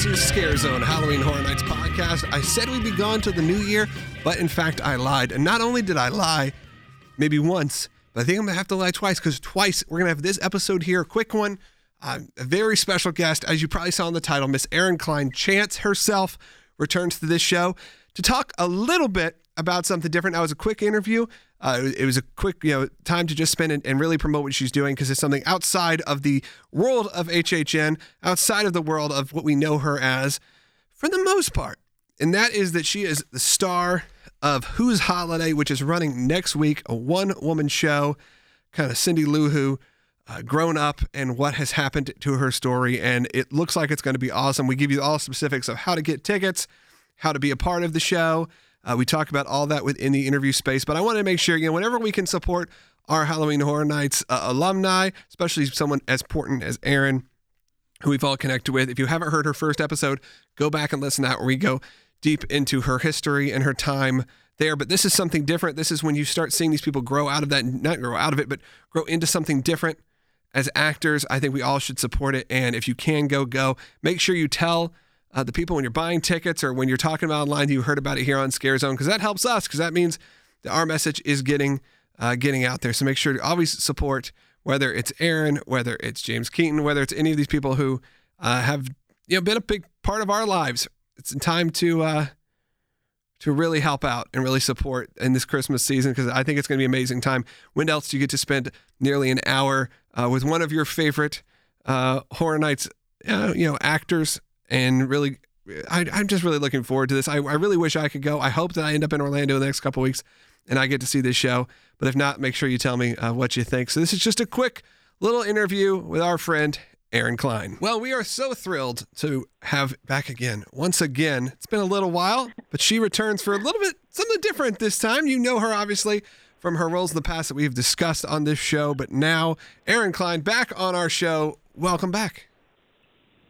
Scare Zone Halloween Horror Nights podcast. I said we'd be gone till the new year, but in fact, I lied. And not only did I lie, maybe once, but I think I'm gonna have to lie twice because twice we're gonna have this episode here, a quick one. Uh, a very special guest, as you probably saw in the title, Miss Erin Klein, Chance herself, returns to this show to talk a little bit about something different. That was a quick interview. Uh, it was a quick, you know, time to just spend and, and really promote what she's doing because it's something outside of the world of HHN, outside of the world of what we know her as, for the most part. And that is that she is the star of Who's Holiday, which is running next week, a one-woman show, kind of Cindy Lou Who. Uh, grown up and what has happened to her story, and it looks like it's going to be awesome. We give you all specifics of how to get tickets, how to be a part of the show, uh, we talk about all that within the interview space, but I want to make sure, you know, whenever we can support our Halloween Horror Nights uh, alumni, especially someone as important as Erin, who we've all connected with. If you haven't heard her first episode, go back and listen to that where we go deep into her history and her time there. But this is something different. This is when you start seeing these people grow out of that, not grow out of it, but grow into something different as actors. I think we all should support it. And if you can go, go. Make sure you tell uh, the people when you're buying tickets or when you're talking about online, you heard about it here on Scare Zone because that helps us because that means that our message is getting uh, getting out there. So make sure to always support whether it's Erin, whether it's James Keaton, whether it's any of these people who uh, have you know been a big part of our lives. It's time to uh, to really help out and really support in this Christmas season because I think it's going to be an amazing time. When else do you get to spend nearly an hour uh, with one of your favorite uh, horror nights, you know, actors and really I, am just really looking forward to this. I, I, really wish I could go. I hope that I end up in Orlando in the next couple weeks and I get to see this show. But if not, make sure you tell me uh, what you think. So this is just a quick little interview with our friend Erin Klein. Well, we are so thrilled to have back again. Once again, it's been a little while, but she returns for a little bit something different this time. You know her obviously from her roles in the past that we've discussed on this show, but now Erin Klein back on our show. Welcome back.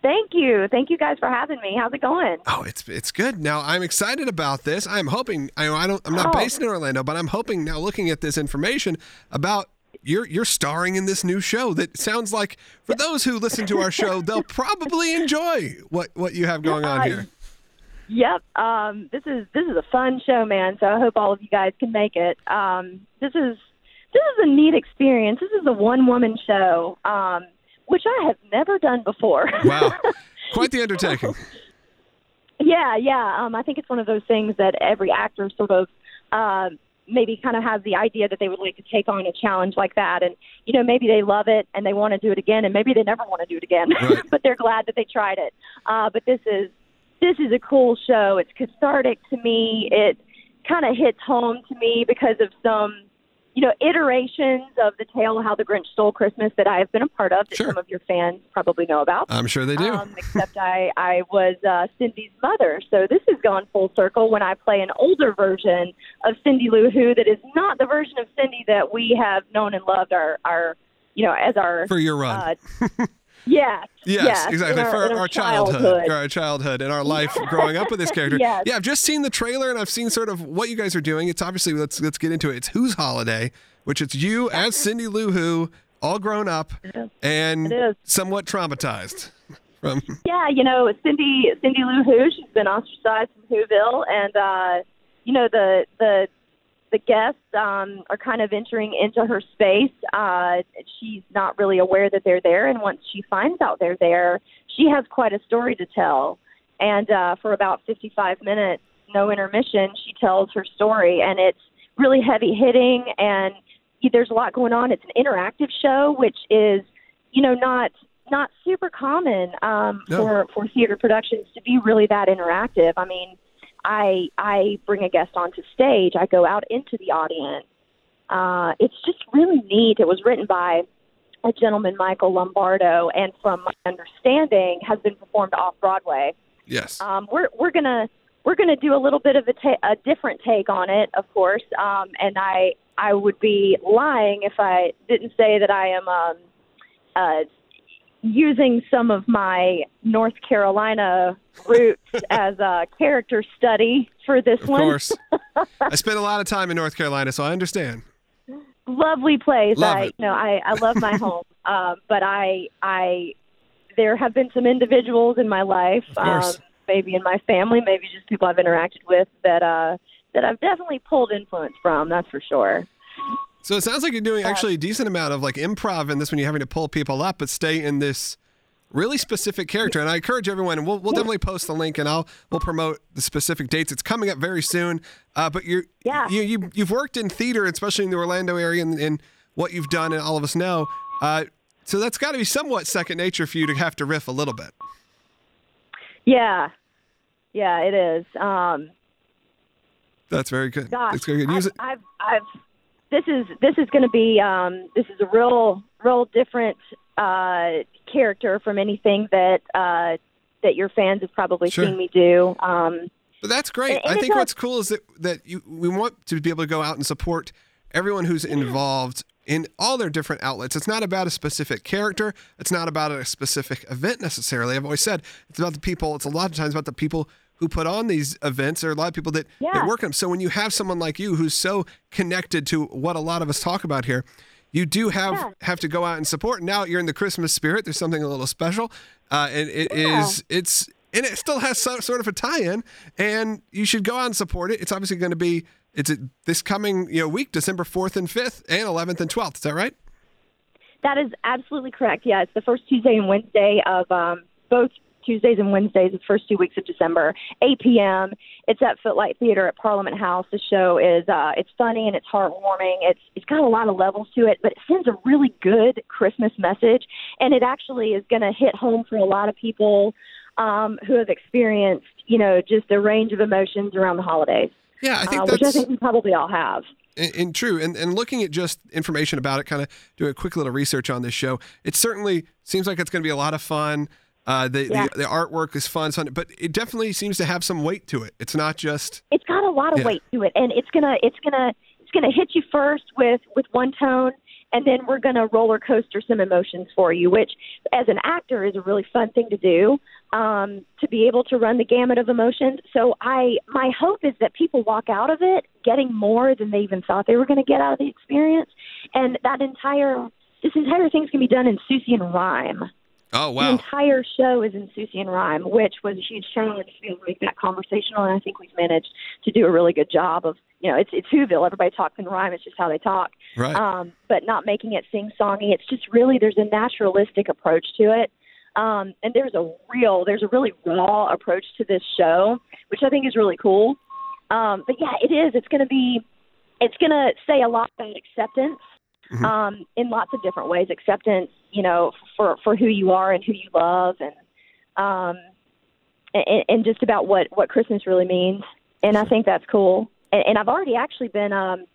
Thank you. Thank you guys for having me. How's it going? Oh, it's it's good. Now I'm excited about this. I'm hoping I I don't I'm not oh. based in Orlando, but I'm hoping now looking at this information about you're you're starring in this new show that sounds like for those who listen to our show, they'll probably enjoy what what you have going on here. Yep. Um, this is this is a fun show, man. So I hope all of you guys can make it. Um, this is this is a neat experience. This is a one woman show. Um, which I have never done before. Wow, quite the undertaking. yeah, yeah. Um, I think it's one of those things that every actor sort of uh, maybe kind of has the idea that they would like to take on a challenge like that, and you know maybe they love it and they want to do it again, and maybe they never want to do it again, right. but they're glad that they tried it. Uh, but this is this is a cool show. It's cathartic to me. It kind of hits home to me because of some you know, iterations of the tale How the Grinch Stole Christmas that I have been a part of that sure. some of your fans probably know about. I'm sure they do. Um, except I, I was uh, Cindy's mother. So this has gone full circle when I play an older version of Cindy Lou Who that is not the version of Cindy that we have known and loved our, our you know, as our. For your run. Uh, Yes. Yes, yes exactly. Our, for our, our childhood, childhood, our childhood, and our life growing up with this character. yes. Yeah, I've just seen the trailer and I've seen sort of what you guys are doing. It's obviously let's let's get into it. It's Who's Holiday, which it's you as Cindy Lou Who, all grown up and somewhat traumatized. From yeah, you know Cindy Cindy Lou Who. She's been ostracized from Whoville, and uh, you know the the the guests um, are kind of entering into her space. Uh, she's not really aware that they're there, and once she finds out they're there, she has quite a story to tell. And uh, for about 55 minutes, no intermission, she tells her story, and it's really heavy hitting, and there's a lot going on. It's an interactive show, which is, you know, not not super common um, no. for for theater productions to be really that interactive. I mean I I bring a guest onto stage, I go out into the audience. Uh, it's just really neat. It was written by a gentleman, Michael Lombardo, and from my understanding, has been performed off Broadway. Yes. Um, we're we're gonna we're gonna do a little bit of a, ta- a different take on it, of course. Um, and I I would be lying if I didn't say that I am um, uh, using some of my North Carolina roots as a character study for this of one. Of course. I spent a lot of time in North Carolina, so I understand. Lovely place. Love I it. you know I, I love my home. Um, but I I there have been some individuals in my life um, maybe in my family, maybe just people I've interacted with that uh, that I've definitely pulled influence from. That's for sure. So it sounds like you're doing actually a decent amount of like improv in this when you're having to pull people up, but stay in this really specific character. And I encourage everyone, and we'll, we'll definitely post the link and I'll we'll promote the specific dates. It's coming up very soon. Uh, but you're Yeah. you, you you've worked in theater, especially in the Orlando area, and, and what you've done, and all of us know. Uh, so that's got to be somewhat second nature for you to have to riff a little bit. Yeah, yeah, it is. Um, That's very good. gosh, That's very good. Use I've, it. I've, I've, this is this is going to be um, this is a real real different uh, character from anything that uh, that your fans have probably Sure. seen me do. Um, But that's great. And- and I think what's cool is that that you we want to be able to go out and support everyone who's involved in all their different outlets. It's not about a specific character. It's not about a specific event necessarily. I've always said it's about the people. It's a lot of times about the people who put on these events. There are a lot of people that, that work on them. So when you have someone like you who's so connected to what a lot of us talk about here, you do have Yeah. have to go out and support. Now you're in the Christmas spirit. There's something a little special, uh, and it is Yeah. it's and it still has some sort of a tie-in, and you should go out and support it. It's obviously going to be it's this coming you know week, December fourth and fifth, and eleventh and twelfth. Is that right? That is absolutely correct. Yeah, it's the first Tuesday and Wednesday of um, both Tuesdays and Wednesdays, the first two weeks of December, 8 p.m. It's at Footlight Theater at Parliament House. The show is uh, it's funny and it's heartwarming. It's it's got a lot of levels to it, but it sends a really good Christmas message, and it actually is going to hit home for a lot of people um, who have experienced, you know, just a range of emotions around the holidays, Yeah, I think uh, which I think we probably all have. and, and true. And and looking at just information about it, kind of doing a quick little research on this show, it certainly seems like it's going to be a lot of fun. Uh, the, Yeah. the the artwork is fun, fun, but it definitely seems to have some weight to it. It's not just it's got a lot of Yeah. weight to it and it's gonna it's gonna it's gonna hit you first with with one tone and then we're gonna roller coaster some emotions for you which as an actor is a really fun thing to do um to be able to run the gamut of emotions so i my hope is that people walk out of it getting more than they even thought they were going to get out of the experience and that entire this entire thing's going to be done in Seussian rhyme oh the wow, entire show is in Seussian rhyme, which was a huge challenge to be able to make that conversational, and I think we've managed to do a really good job of, you know, it's it's Whoville. Everybody talks in rhyme. It's just how they talk, right? um, but not making it sing songy. It's just really there's a naturalistic approach to it, um, and there's a real there's a really raw approach to this show, which I think is really cool. Um, but yeah, it is. It's going to be it's going to say a lot about acceptance Mhm. um, in lots of different ways. Acceptance, you know, for for who you are and who you love, and um, and, and just about what what Christmas really means. And I think that's cool. And, and I've already actually been um,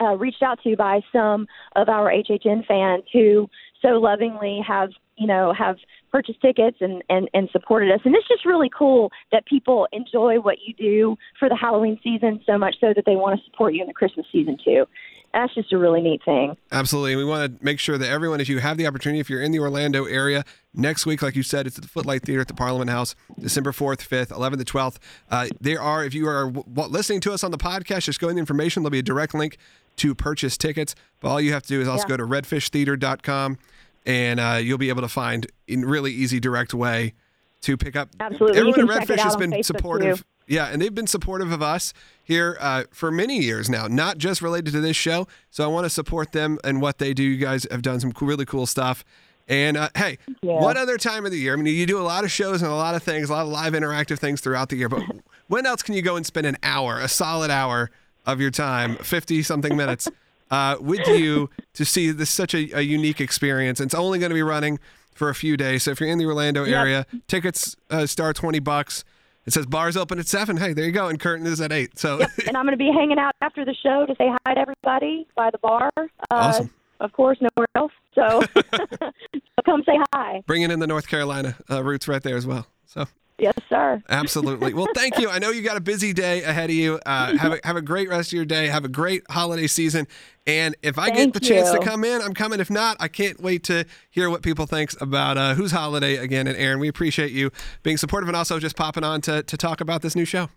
uh, reached out to by some of our HHN fans who so lovingly have you know have purchased tickets and, and and supported us and it's just really cool that people enjoy what you do for the halloween season so much so that they want to support you in the christmas season too that's just a really neat thing Absolutely. And we want to make sure that everyone, if you have the opportunity, if you're in the Orlando area, next week, like you said, it's at the Footlight Theater at the Parliament House, December 4th, 5th, 11th, to 12th. Uh, there are, if you are w- listening to us on the podcast, just go in the information. There'll be a direct link to purchase tickets. But all you have to do is also Yeah. go to redfishtheater.com and uh, you'll be able to find in really easy, direct way to pick up. Absolutely. Everyone at Redfish has been Facebook, supportive. too. Yeah, and they've been supportive of us here uh, for many years now, not just related to this show. So I want to support them and what they do. You guys have done some cool, really cool stuff. And uh, hey, Yeah. what other time of the year? I mean, you do a lot of shows and a lot of things, a lot of live interactive things throughout the year. But when else can you go and spend an hour, a solid hour of your time, 50 something minutes, uh, with you to see this such a, a unique experience? And it's only going to be running for a few days. So if you're in the Orlando Yep. area, tickets uh, start 20 bucks. It says bars open at seven. Hey, there you go. And curtain is at eight. So and i'm going to be hanging out after the show to say hi to everybody by the bar uh, Awesome. of course nowhere else so come say hi bringing in the North Carolina uh, roots right there as well. So yes sir absolutely. Well, thank you. I know you got a busy day ahead of you. Uh, have a have a great rest of your day. Have a great holiday season. And if I Thank get the chance to come in, I'm coming. If not, I can't wait to hear what people think about uh, whose holiday again. And Erin, we appreciate you being supportive and also just popping on to to talk about this new show.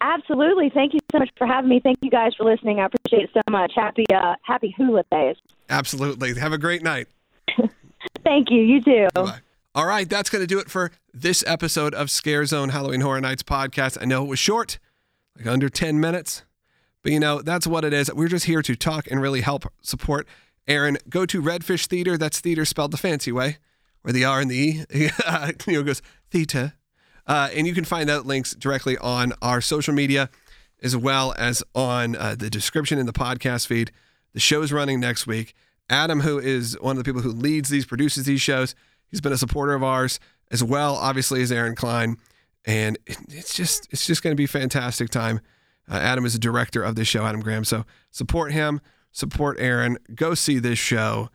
Absolutely. Thank you so much for having me. Thank you guys for listening. I appreciate it so much. Happy uh, happy hula days. Absolutely. Have a great night. Thank you. You too. Bye. All right, that's going to do it for this episode of Scare Zone Halloween Horror Nights podcast. I know it was short, like under 10 minutes, but you know, that's what it is. We're just here to talk and really help support Erin. Go to Redfish Theater. That's theater spelled the fancy way, where the R and the E you know, goes theta. Uh, and you can find out links directly on our social media as well as on uh, the description in the podcast feed. The show's running next week. Adam, who is one of the people who leads these, produces these shows, he's been a supporter of ours as well, obviously, as Erin Klein. And it's just it's just going to be a fantastic time. Uh, Adam is the director of this show, Adam Graham. So support him, support Erin. Go see this show.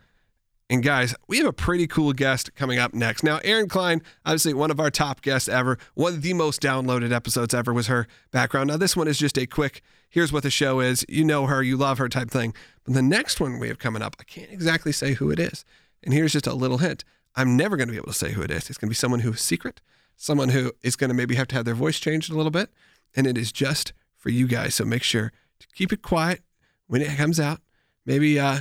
And guys, we have a pretty cool guest coming up next. Now, Erin Klein, obviously one of our top guests ever, one of the most downloaded episodes ever was her background. Now, this one is just a quick, here's what the show is. You know her, you love her type thing. But the next one we have coming up, I can't exactly say who it is. And here's just a little hint I'm never going to be able to say who it is. It's going to be someone who is secret, someone who is going to maybe have to have their voice changed a little bit. And it is just for you guys. So make sure to keep it quiet when it comes out. Maybe, uh,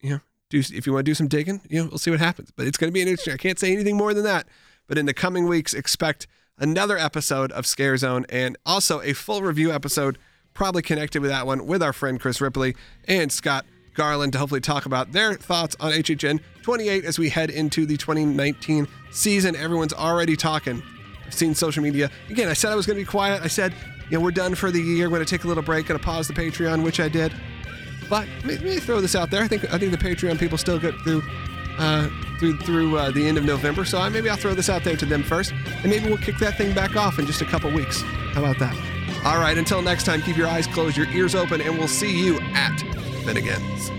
you know, do if you want to do some digging, you know, we'll see what happens. But it's going to be an interesting. I can't say anything more than that. But in the coming weeks, expect another episode of Scare Zone and also a full review episode, probably connected with that one, with our friend Chris Ripley and Scott Garland to hopefully talk about their thoughts on HHN 28 as we head into the 2019 season. Everyone's already talking. I've seen social media. Again, I said I was going to be quiet. I said, you know, we're done for the year. We're going to take a little break. Going to pause the Patreon, which I did. But let me throw this out there. I think I think the Patreon people still get through uh, through through uh, the end of November. So I, maybe I'll throw this out there to them first, and maybe we'll kick that thing back off in just a couple weeks. How about that? All right. Until next time, keep your eyes closed, your ears open, and we'll see you at Finnegan's.